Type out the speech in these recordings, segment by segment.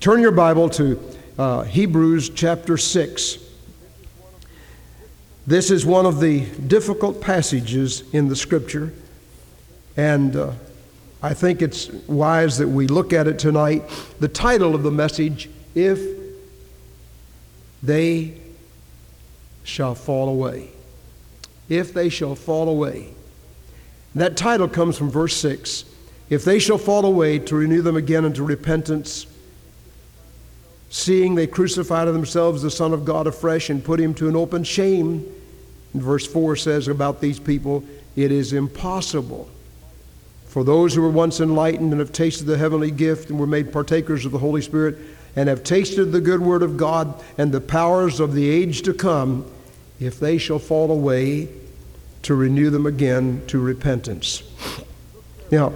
Turn your Bible to uh, Hebrews chapter 6. This is one of the difficult passages in the scripture, and uh, I think it's wise that we look at it tonight. The title of the message, If They Shall Fall Away. If They Shall Fall Away. That title comes from verse 6. If they shall fall away, to renew them again unto repentance, seeing they crucify to themselves the Son of God afresh and put him to an open shame. And verse 4 says about these people, it is impossible for those who were once enlightened and have tasted the heavenly gift and were made partakers of the Holy Spirit and have tasted the good word of God and the powers of the age to come, if they shall fall away, to renew them again to repentance. Now,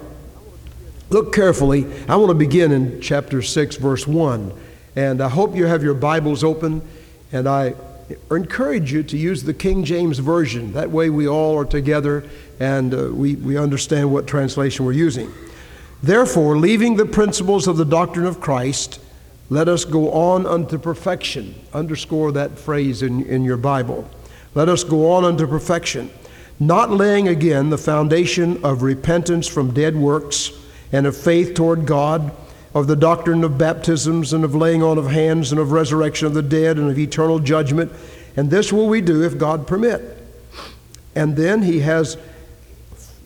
look carefully. I want to begin in chapter 6, verse 1. And I hope you have your Bibles open, and I encourage you to use the King James Version. That way we all are together and uh, we, we understand what translation we're using. Therefore, leaving the principles of the doctrine of Christ, let us go on unto perfection. Underscore that phrase in, in your Bible. Let us go on unto perfection, not laying again the foundation of repentance from dead works and of faith toward God of the doctrine of baptisms and of laying on of hands and of resurrection of the dead and of eternal judgment. And this will we do if God permit. And then he has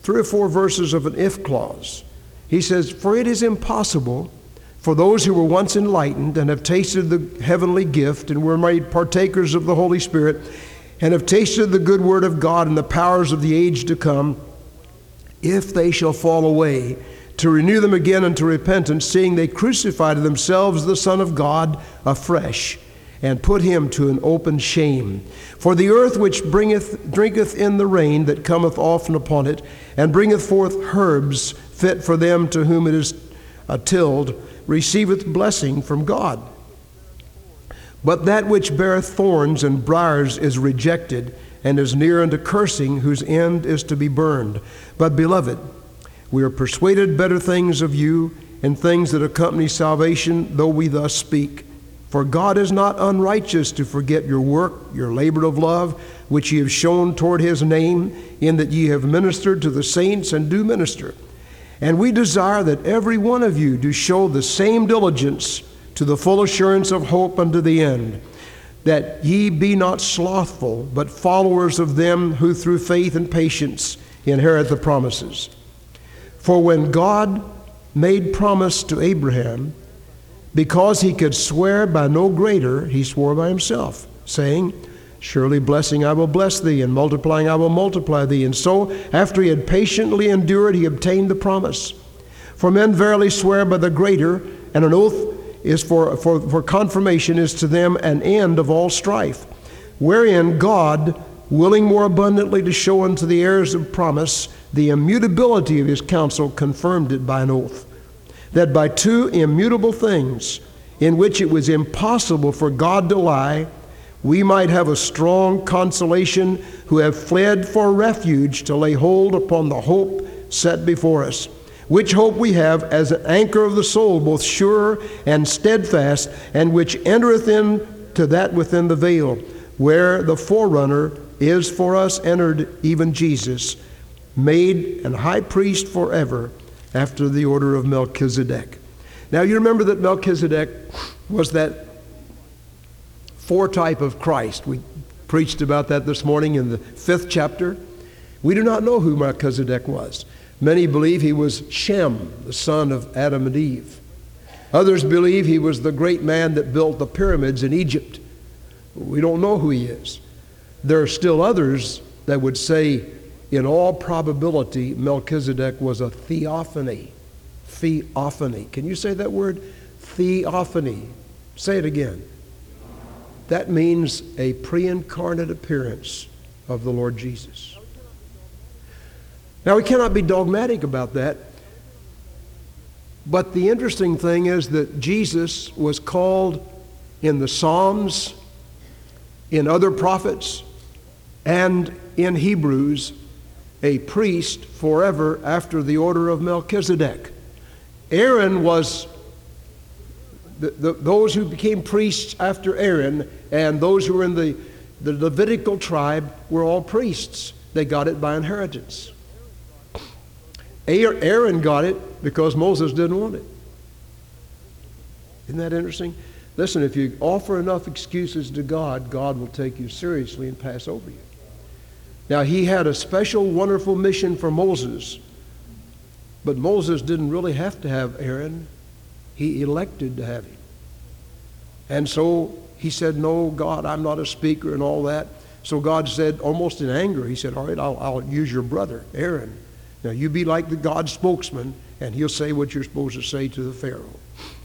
three or four verses of an if clause. He says, For it is impossible for those who were once enlightened and have tasted the heavenly gift and were made partakers of the Holy Spirit and have tasted the good word of God and the powers of the age to come, if they shall fall away, to renew them again unto repentance, seeing they crucify to themselves the Son of God afresh, and put him to an open shame. For the earth which bringeth, drinketh in the rain that cometh often upon it, and bringeth forth herbs fit for them to whom it is tilled, receiveth blessing from God. But that which beareth thorns and briars is rejected, and is near unto cursing, whose end is to be burned. But, beloved, we are persuaded better things of you and things that accompany salvation, though we thus speak. For God is not unrighteous to forget your work, your labor of love, which ye have shown toward his name, in that ye have ministered to the saints and do minister. And we desire that every one of you do show the same diligence to the full assurance of hope unto the end, that ye be not slothful, but followers of them who through faith and patience inherit the promises. For when God made promise to Abraham, because he could swear by no greater, he swore by himself, saying, Surely blessing I will bless thee, and multiplying I will multiply thee. And so, after he had patiently endured, he obtained the promise. For men verily swear by the greater, and an oath is for, for, for confirmation is to them an end of all strife, wherein God, willing more abundantly to show unto the heirs of promise, the immutability of his counsel confirmed it by an oath, that by two immutable things, in which it was impossible for God to lie, we might have a strong consolation who have fled for refuge to lay hold upon the hope set before us, which hope we have as an anchor of the soul, both sure and steadfast, and which entereth into that within the veil, where the forerunner is for us entered, even Jesus made an high priest forever after the order of Melchizedek. Now, you remember that Melchizedek was that foretype of Christ. We preached about that this morning in the fifth chapter. We do not know who Melchizedek was. Many believe he was Shem, the son of Adam and Eve. Others believe he was the great man that built the pyramids in Egypt. We don't know who he is. There are still others that would say in all probability, Melchizedek was a theophany. Theophany. Can you say that word? Theophany. Say it again. That means a pre incarnate appearance of the Lord Jesus. Now, we cannot be dogmatic about that, but the interesting thing is that Jesus was called in the Psalms, in other prophets, and in Hebrews a priest forever after the order of Melchizedek. Aaron was the, the, those who became priests after Aaron and those who were in the, the Levitical tribe were all priests. They got it by inheritance. Aaron got it because Moses didn't want it. Isn't that interesting? Listen, if you offer enough excuses to God, God will take you seriously and pass over you. Now, he had a special, wonderful mission for Moses, but Moses didn't really have to have Aaron. He elected to have him. And so he said, No, God, I'm not a speaker and all that. So God said, almost in anger, He said, All right, I'll, I'll use your brother, Aaron. Now you be like the God spokesman, and he'll say what you're supposed to say to the Pharaoh.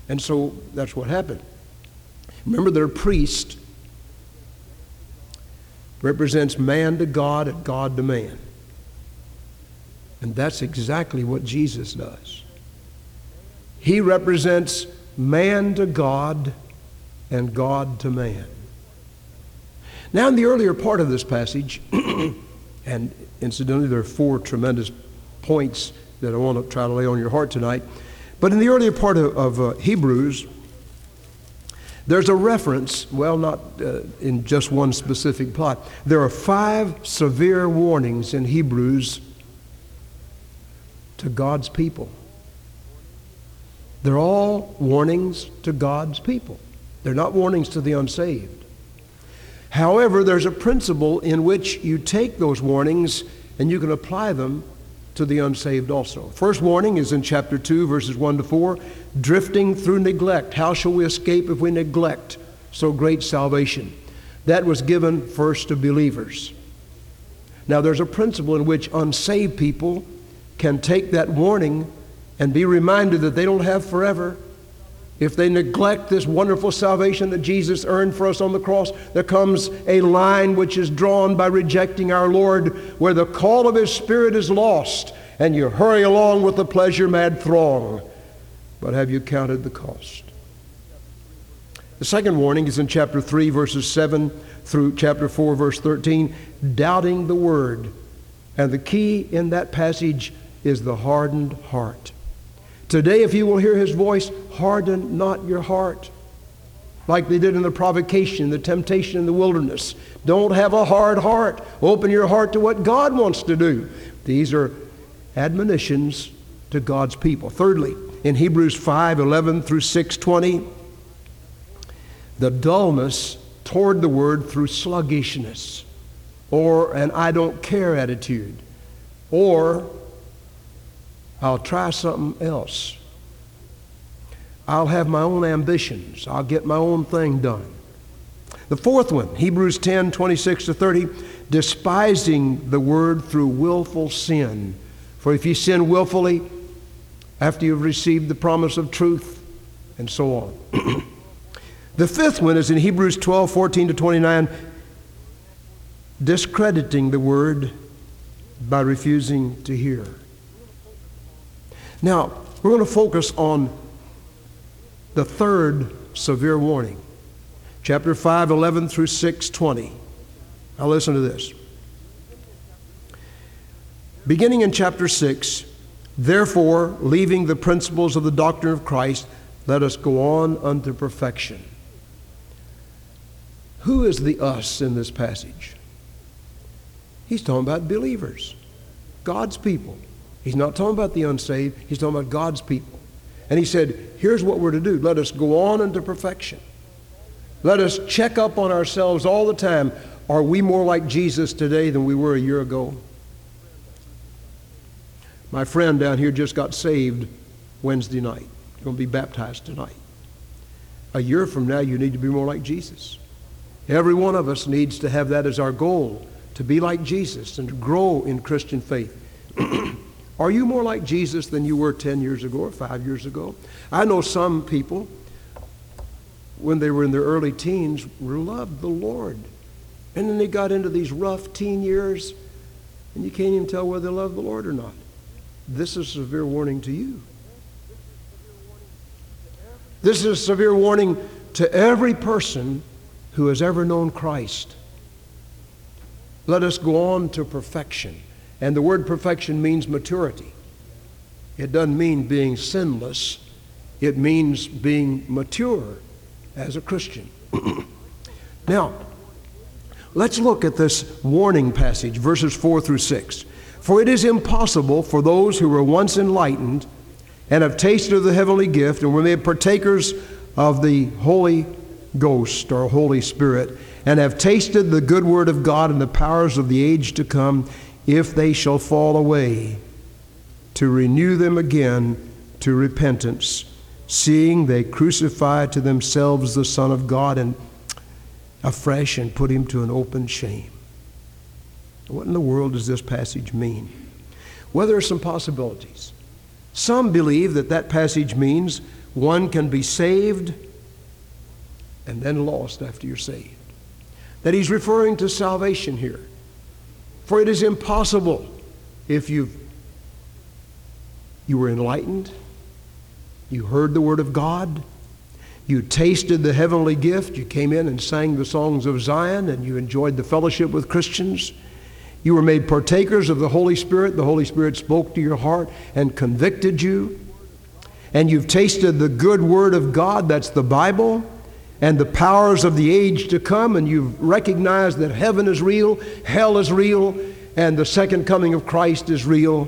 And so that's what happened. Remember, they're priest represents man to God and God to man. And that's exactly what Jesus does. He represents man to God and God to man. Now, in the earlier part of this passage, and incidentally, there are four tremendous points that I want to try to lay on your heart tonight. But in the earlier part of, of uh, Hebrews, there's a reference, well, not uh, in just one specific plot. There are five severe warnings in Hebrews to God's people. They're all warnings to God's people. They're not warnings to the unsaved. However, there's a principle in which you take those warnings and you can apply them to the unsaved also. First warning is in chapter 2, verses 1 to 4 drifting through neglect. How shall we escape if we neglect so great salvation? That was given first to believers. Now, there's a principle in which unsaved people can take that warning and be reminded that they don't have forever if they neglect this wonderful salvation that Jesus earned for us on the cross, there comes a line which is drawn by rejecting our Lord, where the call of His Spirit is lost, and you hurry along with the pleasure mad throng. But have you counted the cost? The second warning is in chapter 3, verses 7 through chapter 4, verse 13 doubting the word. And the key in that passage is the hardened heart. Today, if you will hear his voice, harden not your heart. Like they did in the provocation, the temptation in the wilderness. Don't have a hard heart. Open your heart to what God wants to do. These are admonitions to God's people. Thirdly, in Hebrews 5 11 through 6 20, the dullness toward the word through sluggishness or an I don't care attitude or I'll try something else. I'll have my own ambitions. I'll get my own thing done. The fourth one, Hebrews 10 26 to 30, despising the word through willful sin. For if you sin willfully, after you've received the promise of truth, and so on. the fifth one is in Hebrews 12 14 to 29, discrediting the word by refusing to hear. Now, we're going to focus on the third severe warning. Chapter 5, 11 through 6, 20. Now listen to this. Beginning in chapter 6, therefore, leaving the principles of the doctrine of Christ, let us go on unto perfection. Who is the us in this passage? He's talking about believers, God's people. He's not talking about the unsaved, he's talking about God's people. And he said, Here's what we're to do let us go on into perfection. Let us check up on ourselves all the time. Are we more like Jesus today than we were a year ago? My friend down here just got saved Wednesday night. You're going to be baptized tonight. A year from now, you need to be more like Jesus. Every one of us needs to have that as our goal to be like Jesus and to grow in Christian faith. Are you more like Jesus than you were 10 years ago or five years ago? I know some people, when they were in their early teens, loved the Lord. And then they got into these rough teen years, and you can't even tell whether they love the Lord or not. This is a severe warning to you. This is a severe warning to every person who has ever known Christ. Let us go on to perfection. And the word perfection means maturity. It doesn't mean being sinless, it means being mature as a Christian. now, let's look at this warning passage, verses 4 through 6. For it is impossible for those who were once enlightened and have tasted of the heavenly gift and were made partakers of the Holy Ghost or Holy Spirit and have tasted the good word of God and the powers of the age to come, if they shall fall away, to renew them again to repentance, seeing they crucify to themselves the Son of God and afresh and put him to an open shame. What in the world does this passage mean? Well, there are some possibilities. Some believe that that passage means one can be saved and then lost after you're saved. That he's referring to salvation here. For it is impossible if you you were enlightened, you heard the word of God, you tasted the heavenly gift, you came in and sang the songs of Zion, and you enjoyed the fellowship with Christians. You were made partakers of the Holy Spirit. The Holy Spirit spoke to your heart and convicted you. And you've tasted the good word of God, that's the Bible and the powers of the age to come, and you've recognized that heaven is real, hell is real, and the second coming of Christ is real.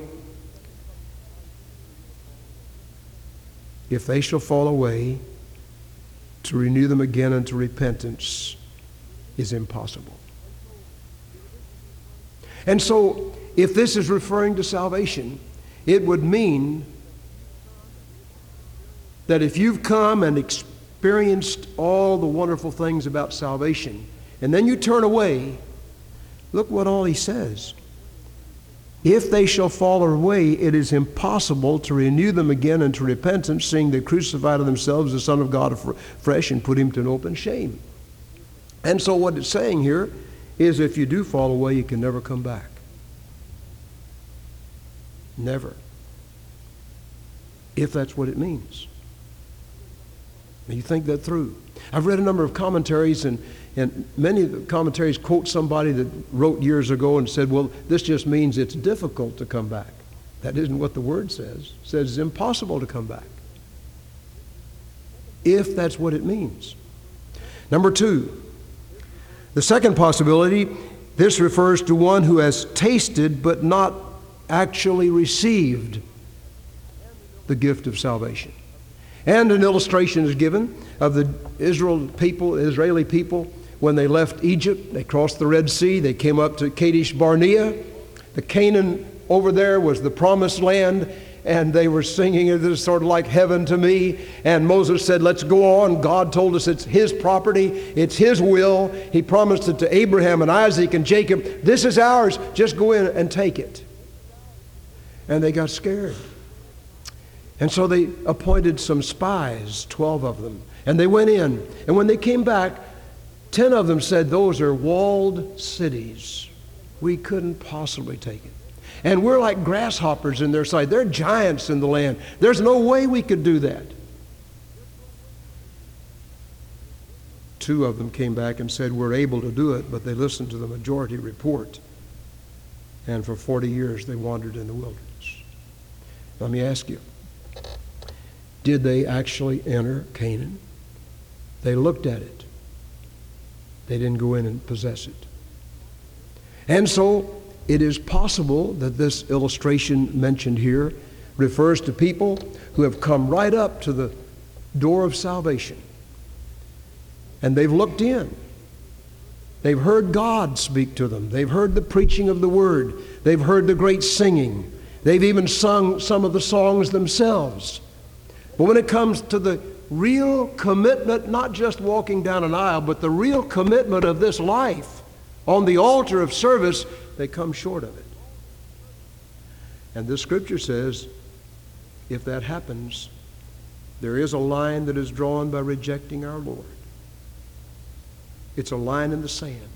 If they shall fall away, to renew them again unto repentance is impossible. And so, if this is referring to salvation, it would mean that if you've come and experienced experienced all the wonderful things about salvation, and then you turn away, look what all he says. If they shall fall away, it is impossible to renew them again unto repentance, seeing they crucified to themselves the Son of God afresh and put him to an open shame. And so, what it's saying here is if you do fall away, you can never come back. Never. If that's what it means. You think that through. I've read a number of commentaries, and, and many of the commentaries quote somebody that wrote years ago and said, well, this just means it's difficult to come back. That isn't what the word says. It says it's impossible to come back. If that's what it means. Number two, the second possibility, this refers to one who has tasted but not actually received the gift of salvation. And an illustration is given of the Israel people, Israeli people, when they left Egypt. They crossed the Red Sea. They came up to Kadesh Barnea. The Canaan over there was the promised land, and they were singing it is sort of like heaven to me. And Moses said, Let's go on. God told us it's his property, it's his will. He promised it to Abraham and Isaac and Jacob. This is ours. Just go in and take it. And they got scared. And so they appointed some spies, 12 of them, and they went in. And when they came back, 10 of them said, Those are walled cities. We couldn't possibly take it. And we're like grasshoppers in their sight. They're giants in the land. There's no way we could do that. Two of them came back and said, We're able to do it, but they listened to the majority report. And for 40 years they wandered in the wilderness. Let me ask you did they actually enter Canaan? They looked at it. They didn't go in and possess it. And so it is possible that this illustration mentioned here refers to people who have come right up to the door of salvation and they've looked in. They've heard God speak to them. They've heard the preaching of the word. They've heard the great singing. They've even sung some of the songs themselves. But when it comes to the real commitment, not just walking down an aisle, but the real commitment of this life on the altar of service, they come short of it. And this scripture says if that happens, there is a line that is drawn by rejecting our Lord. It's a line in the sand.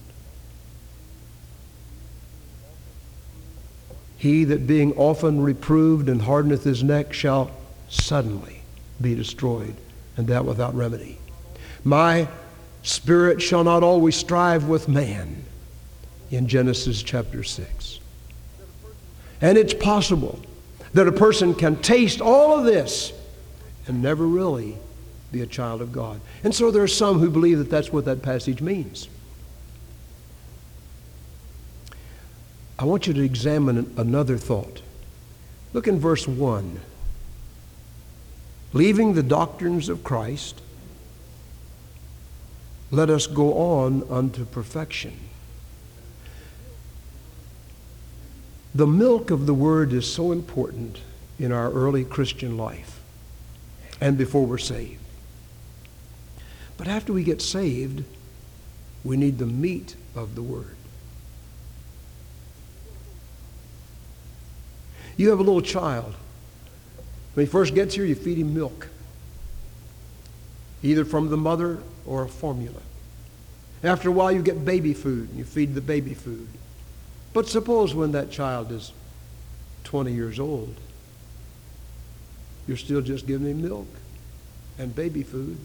He that being often reproved and hardeneth his neck shall suddenly be destroyed, and that without remedy. My spirit shall not always strive with man, in Genesis chapter 6. And it's possible that a person can taste all of this and never really be a child of God. And so there are some who believe that that's what that passage means. I want you to examine another thought. Look in verse 1. Leaving the doctrines of Christ, let us go on unto perfection. The milk of the Word is so important in our early Christian life and before we're saved. But after we get saved, we need the meat of the Word. You have a little child. When he first gets here, you feed him milk, either from the mother or a formula. After a while, you get baby food, and you feed the baby food. But suppose when that child is 20 years old, you're still just giving him milk and baby food.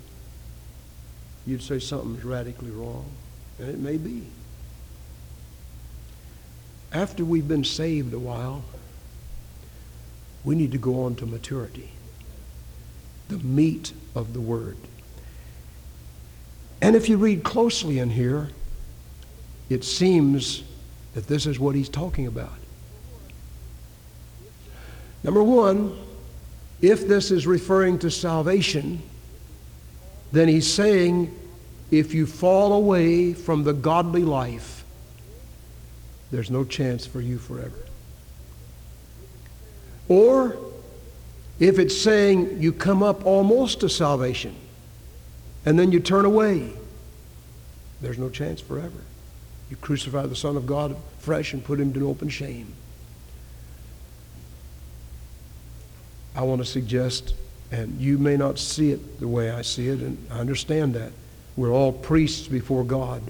You'd say something's radically wrong, and it may be. After we've been saved a while, we need to go on to maturity, the meat of the Word. And if you read closely in here, it seems that this is what he's talking about. Number one, if this is referring to salvation, then he's saying if you fall away from the godly life, there's no chance for you forever. Or if it's saying you come up almost to salvation and then you turn away, there's no chance forever. You crucify the Son of God fresh and put him to open shame. I want to suggest, and you may not see it the way I see it, and I understand that. We're all priests before God.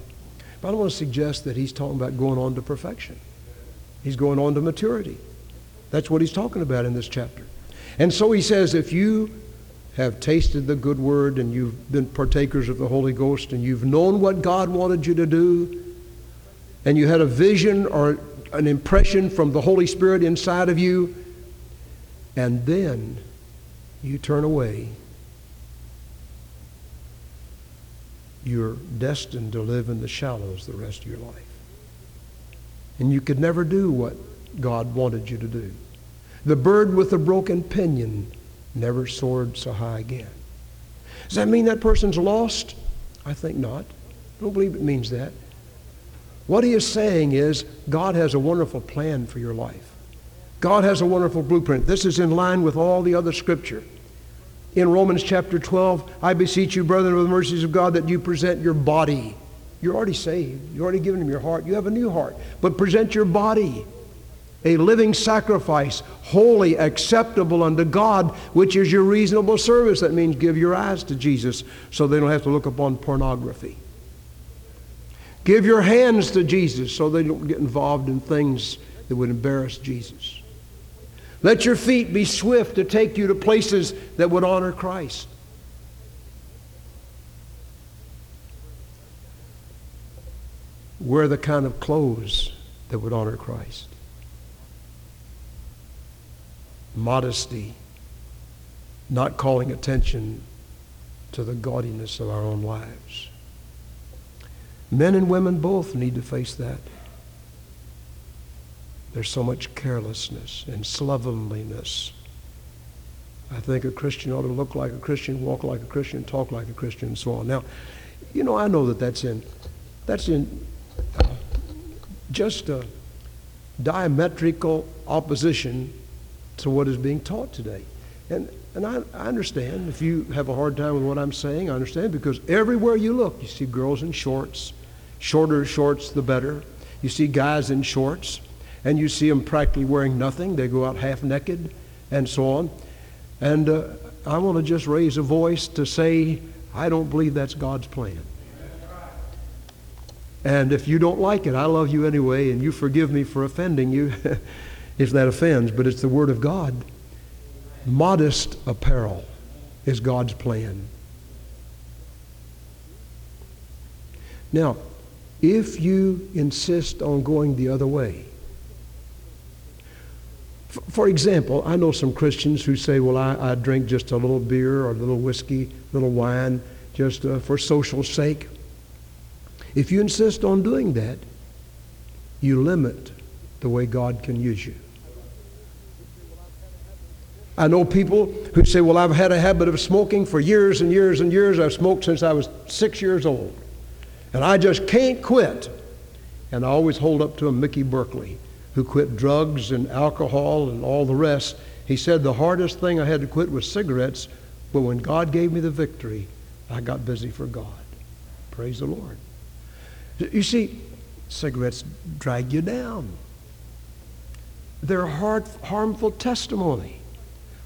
But I want to suggest that he's talking about going on to perfection. He's going on to maturity. That's what he's talking about in this chapter. And so he says, if you have tasted the good word and you've been partakers of the Holy Ghost and you've known what God wanted you to do, and you had a vision or an impression from the Holy Spirit inside of you, and then you turn away, you're destined to live in the shallows the rest of your life. And you could never do what God wanted you to do. The bird with the broken pinion never soared so high again. Does that mean that person's lost? I think not. I don't believe it means that. What he is saying is God has a wonderful plan for your life. God has a wonderful blueprint. This is in line with all the other scripture. In Romans chapter 12, I beseech you, brethren, with the mercies of God, that you present your body. You're already saved. You're already given him your heart. You have a new heart. But present your body a living sacrifice, holy, acceptable unto God, which is your reasonable service. That means give your eyes to Jesus so they don't have to look upon pornography. Give your hands to Jesus so they don't get involved in things that would embarrass Jesus. Let your feet be swift to take you to places that would honor Christ. Wear the kind of clothes that would honor Christ. Modesty, not calling attention to the gaudiness of our own lives. Men and women both need to face that. There's so much carelessness and slovenliness. I think a Christian ought to look like a Christian, walk like a Christian, talk like a Christian, and so on. Now, you know, I know that that's in, that's in uh, just a diametrical opposition to what is being taught today. And, and I, I understand if you have a hard time with what I'm saying, I understand because everywhere you look, you see girls in shorts. Shorter shorts, the better. You see guys in shorts and you see them practically wearing nothing. They go out half naked and so on. And uh, I want to just raise a voice to say, I don't believe that's God's plan. And if you don't like it, I love you anyway, and you forgive me for offending you if that offends, but it's the Word of God. Modest apparel is God's plan. Now, if you insist on going the other way, For example, I know some Christians who say, well, I, I drink just a little beer or a little whiskey, a little wine, just uh, for social sake. If you insist on doing that, you limit the way God can use you. I know people who say, Well, I've had a habit of smoking for years and years and years. I've smoked since I was six years old. And I just can't quit. And I always hold up to him Mickey Berkeley, who quit drugs and alcohol and all the rest. He said, The hardest thing I had to quit was cigarettes, but when God gave me the victory, I got busy for God. Praise the Lord. You see, cigarettes drag you down. They're hard, harmful testimony.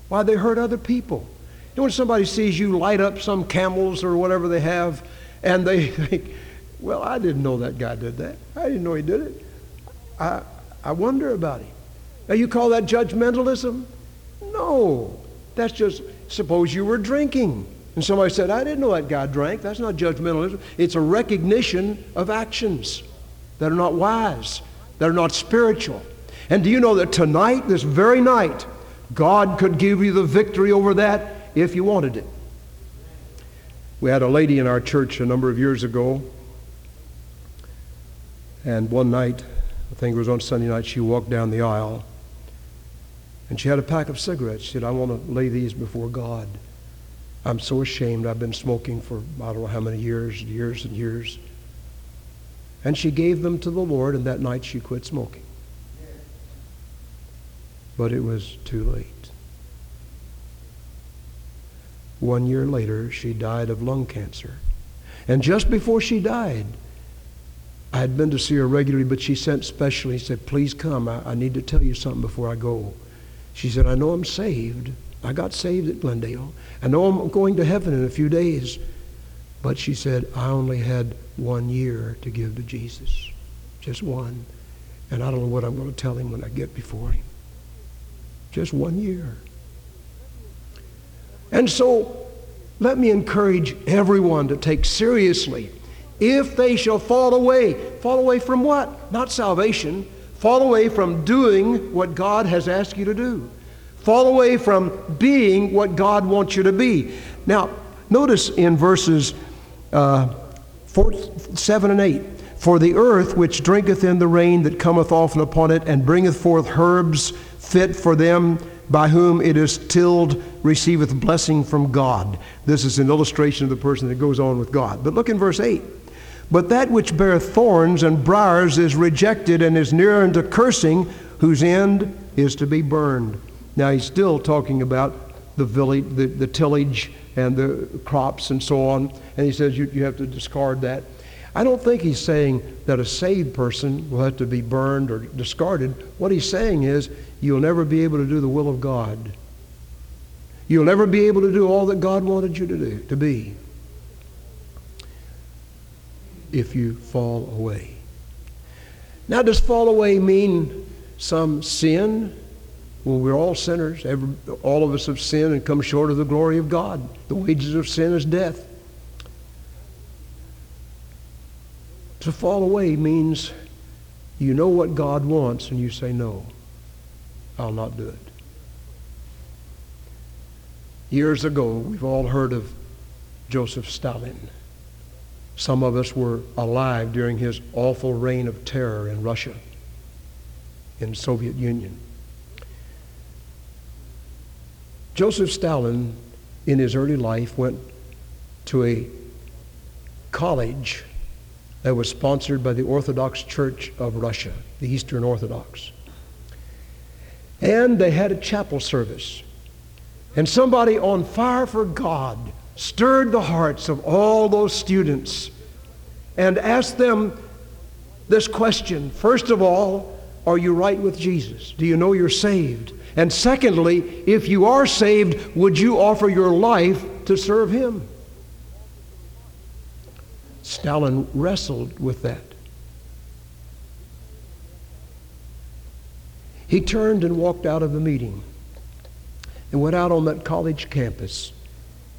Why they hurt other people. You know, when somebody sees you light up some camels or whatever they have, and they think, well, I didn't know that guy did that. I didn't know he did it. I, I wonder about him. Now, you call that judgmentalism? No. That's just, suppose you were drinking. And somebody said, I didn't know that guy drank. That's not judgmentalism. It's a recognition of actions that are not wise, that are not spiritual. And do you know that tonight, this very night, God could give you the victory over that if you wanted it. We had a lady in our church a number of years ago, and one night, I think it was on Sunday night, she walked down the aisle and she had a pack of cigarettes. She said, I want to lay these before God. I'm so ashamed. I've been smoking for I don't know how many years, years and years. And she gave them to the Lord, and that night she quit smoking but it was too late. One year later, she died of lung cancer. And just before she died, I had been to see her regularly, but she sent specially, said, Please come. I, I need to tell you something before I go. She said, I know I'm saved. I got saved at Glendale. I know I'm going to heaven in a few days. But she said, I only had one year to give to Jesus. Just one. And I don't know what I'm going to tell him when I get before him. Just one year. And so, let me encourage everyone to take seriously if they shall fall away. Fall away from what? Not salvation. Fall away from doing what God has asked you to do. Fall away from being what God wants you to be. Now, notice in verses uh, four, 7 and 8 For the earth which drinketh in the rain that cometh often upon it, and bringeth forth herbs fit for them by whom it is tilled receiveth blessing from God. This is an illustration of the person that goes on with God. But look in verse 8. But that which beareth thorns and briars is rejected and is near unto cursing, whose end is to be burned. Now he's still talking about the village, the, the tillage and the crops and so on. And he says you, you have to discard that. I don't think he's saying that a saved person will have to be burned or discarded. What he's saying is you'll never be able to do the will of God. You'll never be able to do all that God wanted you to do, to be, if you fall away. Now, does fall away mean some sin? Well, we're all sinners. Every, all of us have sinned and come short of the glory of God. The wages of sin is death. To fall away means you know what God wants and you say, no, I'll not do it. Years ago, we've all heard of Joseph Stalin. Some of us were alive during his awful reign of terror in Russia, in Soviet Union. Joseph Stalin, in his early life, went to a college that was sponsored by the Orthodox Church of Russia, the Eastern Orthodox. And they had a chapel service. And somebody on fire for God stirred the hearts of all those students and asked them this question First of all, are you right with Jesus? Do you know you're saved? And secondly, if you are saved, would you offer your life to serve Him? Stalin wrestled with that. He turned and walked out of the meeting and went out on that college campus.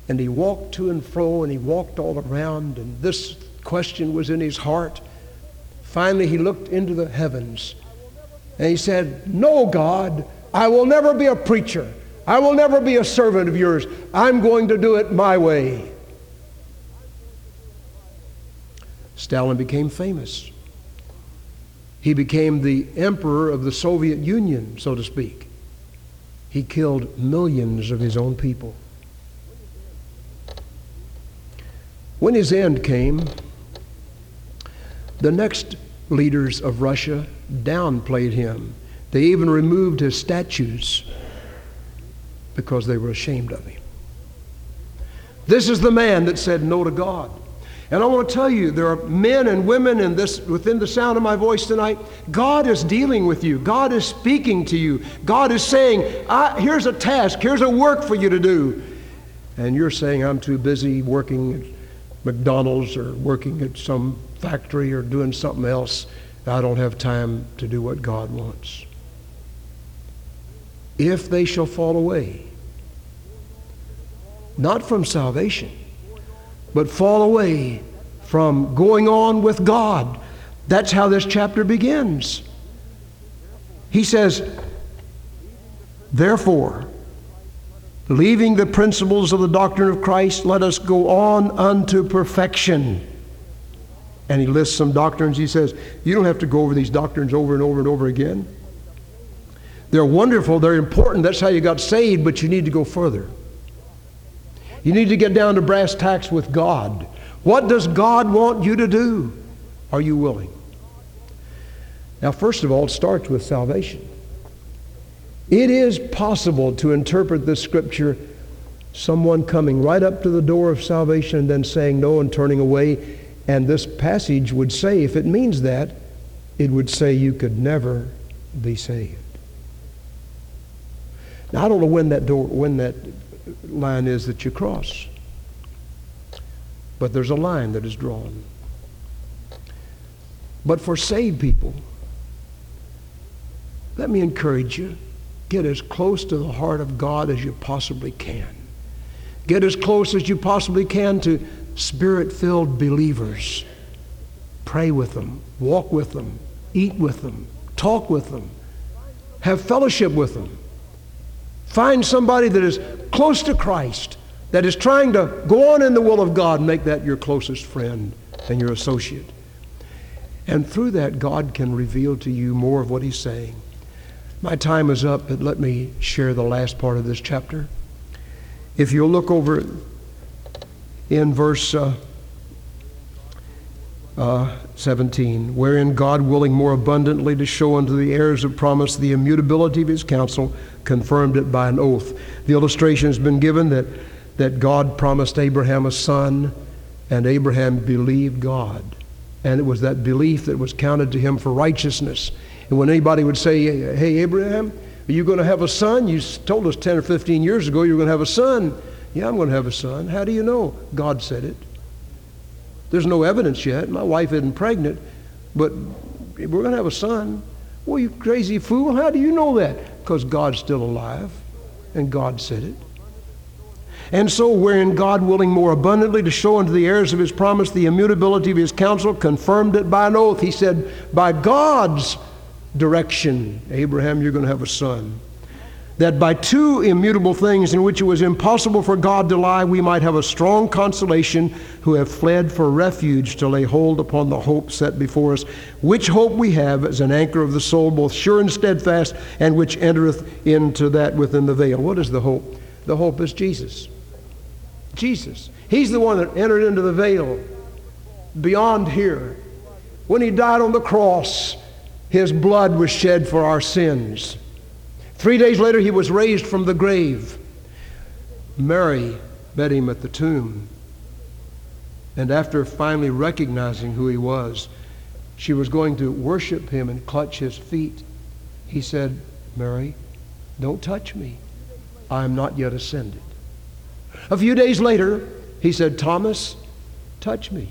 And he walked to and fro and he walked all around, and this question was in his heart. Finally, he looked into the heavens and he said, No, God, I will never be a preacher. I will never be a servant of yours. I'm going to do it my way. Stalin became famous. He became the emperor of the Soviet Union, so to speak. He killed millions of his own people. When his end came, the next leaders of Russia downplayed him. They even removed his statues because they were ashamed of him. This is the man that said no to God. And I want to tell you, there are men and women in this, within the sound of my voice tonight. God is dealing with you. God is speaking to you. God is saying, here's a task, here's a work for you to do. And you're saying, I'm too busy working at McDonald's or working at some factory or doing something else. I don't have time to do what God wants. If they shall fall away, not from salvation, but fall away from going on with God. That's how this chapter begins. He says, Therefore, leaving the principles of the doctrine of Christ, let us go on unto perfection. And he lists some doctrines. He says, You don't have to go over these doctrines over and over and over again. They're wonderful, they're important. That's how you got saved, but you need to go further. You need to get down to brass tacks with God. What does God want you to do? Are you willing? Now, first of all, it starts with salvation. It is possible to interpret this scripture someone coming right up to the door of salvation and then saying no and turning away. And this passage would say, if it means that, it would say you could never be saved. Now, I don't know when that door, when that line is that you cross. But there's a line that is drawn. But for saved people, let me encourage you get as close to the heart of God as you possibly can. Get as close as you possibly can to spirit filled believers. Pray with them, walk with them, eat with them, talk with them, have fellowship with them. Find somebody that is close to Christ, that is trying to go on in the will of God, make that your closest friend and your associate. And through that, God can reveal to you more of what He's saying. My time is up, but let me share the last part of this chapter. If you'll look over in verse uh, uh, 17, wherein God, willing more abundantly to show unto the heirs of promise the immutability of his counsel, confirmed it by an oath. The illustration has been given that, that God promised Abraham a son, and Abraham believed God. And it was that belief that was counted to him for righteousness. And when anybody would say, Hey, Abraham, are you going to have a son? You told us 10 or 15 years ago you were going to have a son. Yeah, I'm going to have a son. How do you know? God said it. There's no evidence yet. My wife isn't pregnant, but we're going to have a son. Well, you crazy fool, how do you know that? Because God's still alive, and God said it. And so, wherein God, willing more abundantly to show unto the heirs of his promise the immutability of his counsel, confirmed it by an oath. He said, By God's direction, Abraham, you're going to have a son that by two immutable things in which it was impossible for God to lie, we might have a strong consolation who have fled for refuge to lay hold upon the hope set before us, which hope we have as an anchor of the soul, both sure and steadfast, and which entereth into that within the veil. What is the hope? The hope is Jesus. Jesus. He's the one that entered into the veil beyond here. When he died on the cross, his blood was shed for our sins. Three days later, he was raised from the grave. Mary met him at the tomb. And after finally recognizing who he was, she was going to worship him and clutch his feet. He said, Mary, don't touch me. I am not yet ascended. A few days later, he said, Thomas, touch me.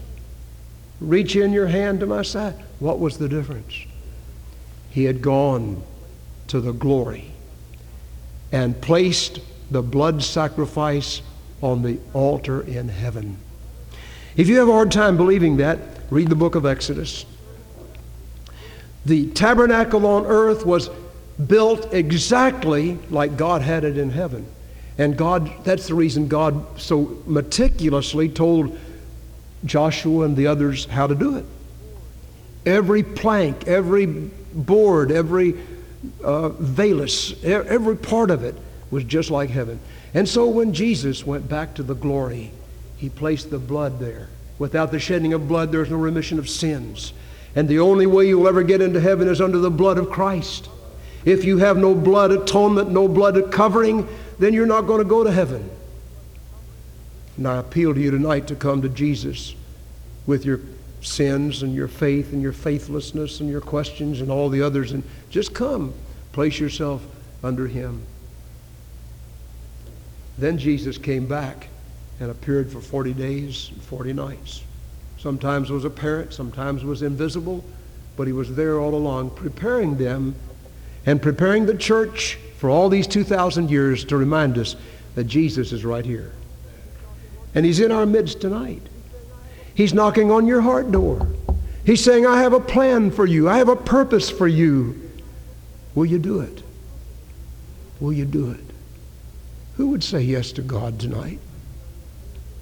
Reach in your hand to my side. What was the difference? He had gone to the glory and placed the blood sacrifice on the altar in heaven. If you have a hard time believing that, read the book of Exodus. The tabernacle on earth was built exactly like God had it in heaven. And God, that's the reason God so meticulously told Joshua and the others how to do it. Every plank, every board, every uh, valus, every part of it was just like heaven. And so when Jesus went back to the glory, he placed the blood there. Without the shedding of blood, there's no remission of sins. And the only way you'll ever get into heaven is under the blood of Christ. If you have no blood atonement, no blood covering, then you're not going to go to heaven. And I appeal to you tonight to come to Jesus with your sins and your faith and your faithlessness and your questions and all the others and just come. Place yourself under Him. Then Jesus came back and appeared for 40 days and 40 nights. Sometimes was apparent, sometimes was invisible, but he was there all along preparing them and preparing the church for all these 2,000 years to remind us that Jesus is right here. And he's in our midst tonight. He's knocking on your heart door. He's saying, I have a plan for you. I have a purpose for you. Will you do it? Will you do it? Who would say yes to God tonight?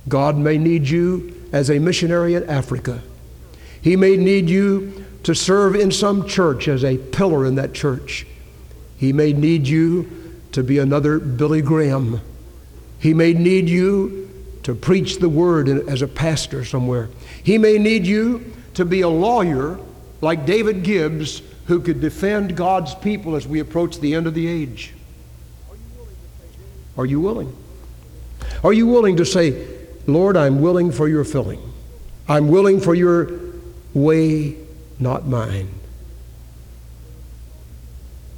God may need you as a missionary in Africa. He may need you to serve in some church as a pillar in that church. He may need you to be another Billy Graham. He may need you to preach the word as a pastor somewhere. He may need you to be a lawyer like David Gibbs who could defend God's people as we approach the end of the age. Are you willing? Are you willing to say, Lord, I'm willing for your filling. I'm willing for your way, not mine.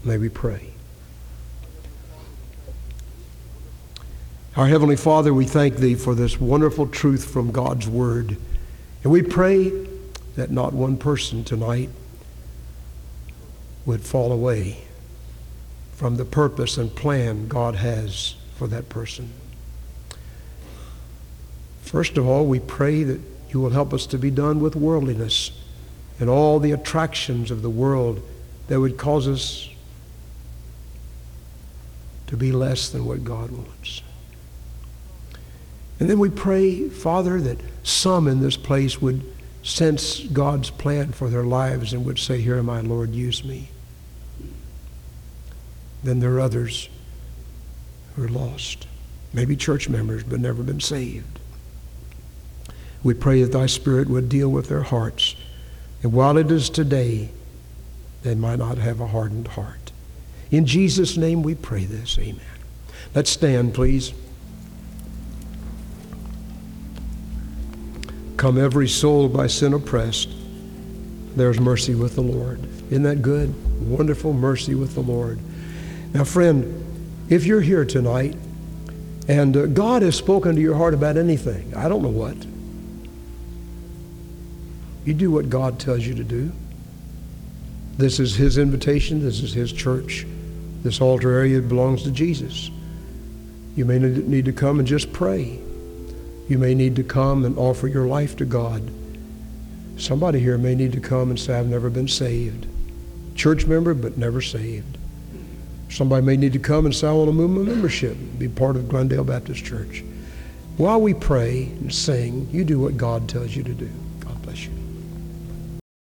May we pray. Our Heavenly Father, we thank Thee for this wonderful truth from God's Word. And we pray that not one person tonight would fall away from the purpose and plan God has for that person. First of all, we pray that you will help us to be done with worldliness and all the attractions of the world that would cause us to be less than what God wants. And then we pray, Father, that some in this place would sense God's plan for their lives and would say, Here am I, Lord, use me. Then there are others who are lost, maybe church members, but never been saved. We pray that thy Spirit would deal with their hearts. And while it is today, they might not have a hardened heart. In Jesus' name we pray this. Amen. Let's stand, please. Come every soul by sin oppressed. There's mercy with the Lord. Isn't that good? Wonderful mercy with the Lord. Now, friend, if you're here tonight and uh, God has spoken to your heart about anything, I don't know what, you do what God tells you to do. This is His invitation. This is His church. This altar area belongs to Jesus. You may need to come and just pray. You may need to come and offer your life to God. Somebody here may need to come and say, I've never been saved. Church member, but never saved. Somebody may need to come and say, I want to move my membership, be part of Glendale Baptist Church. While we pray and sing, you do what God tells you to do.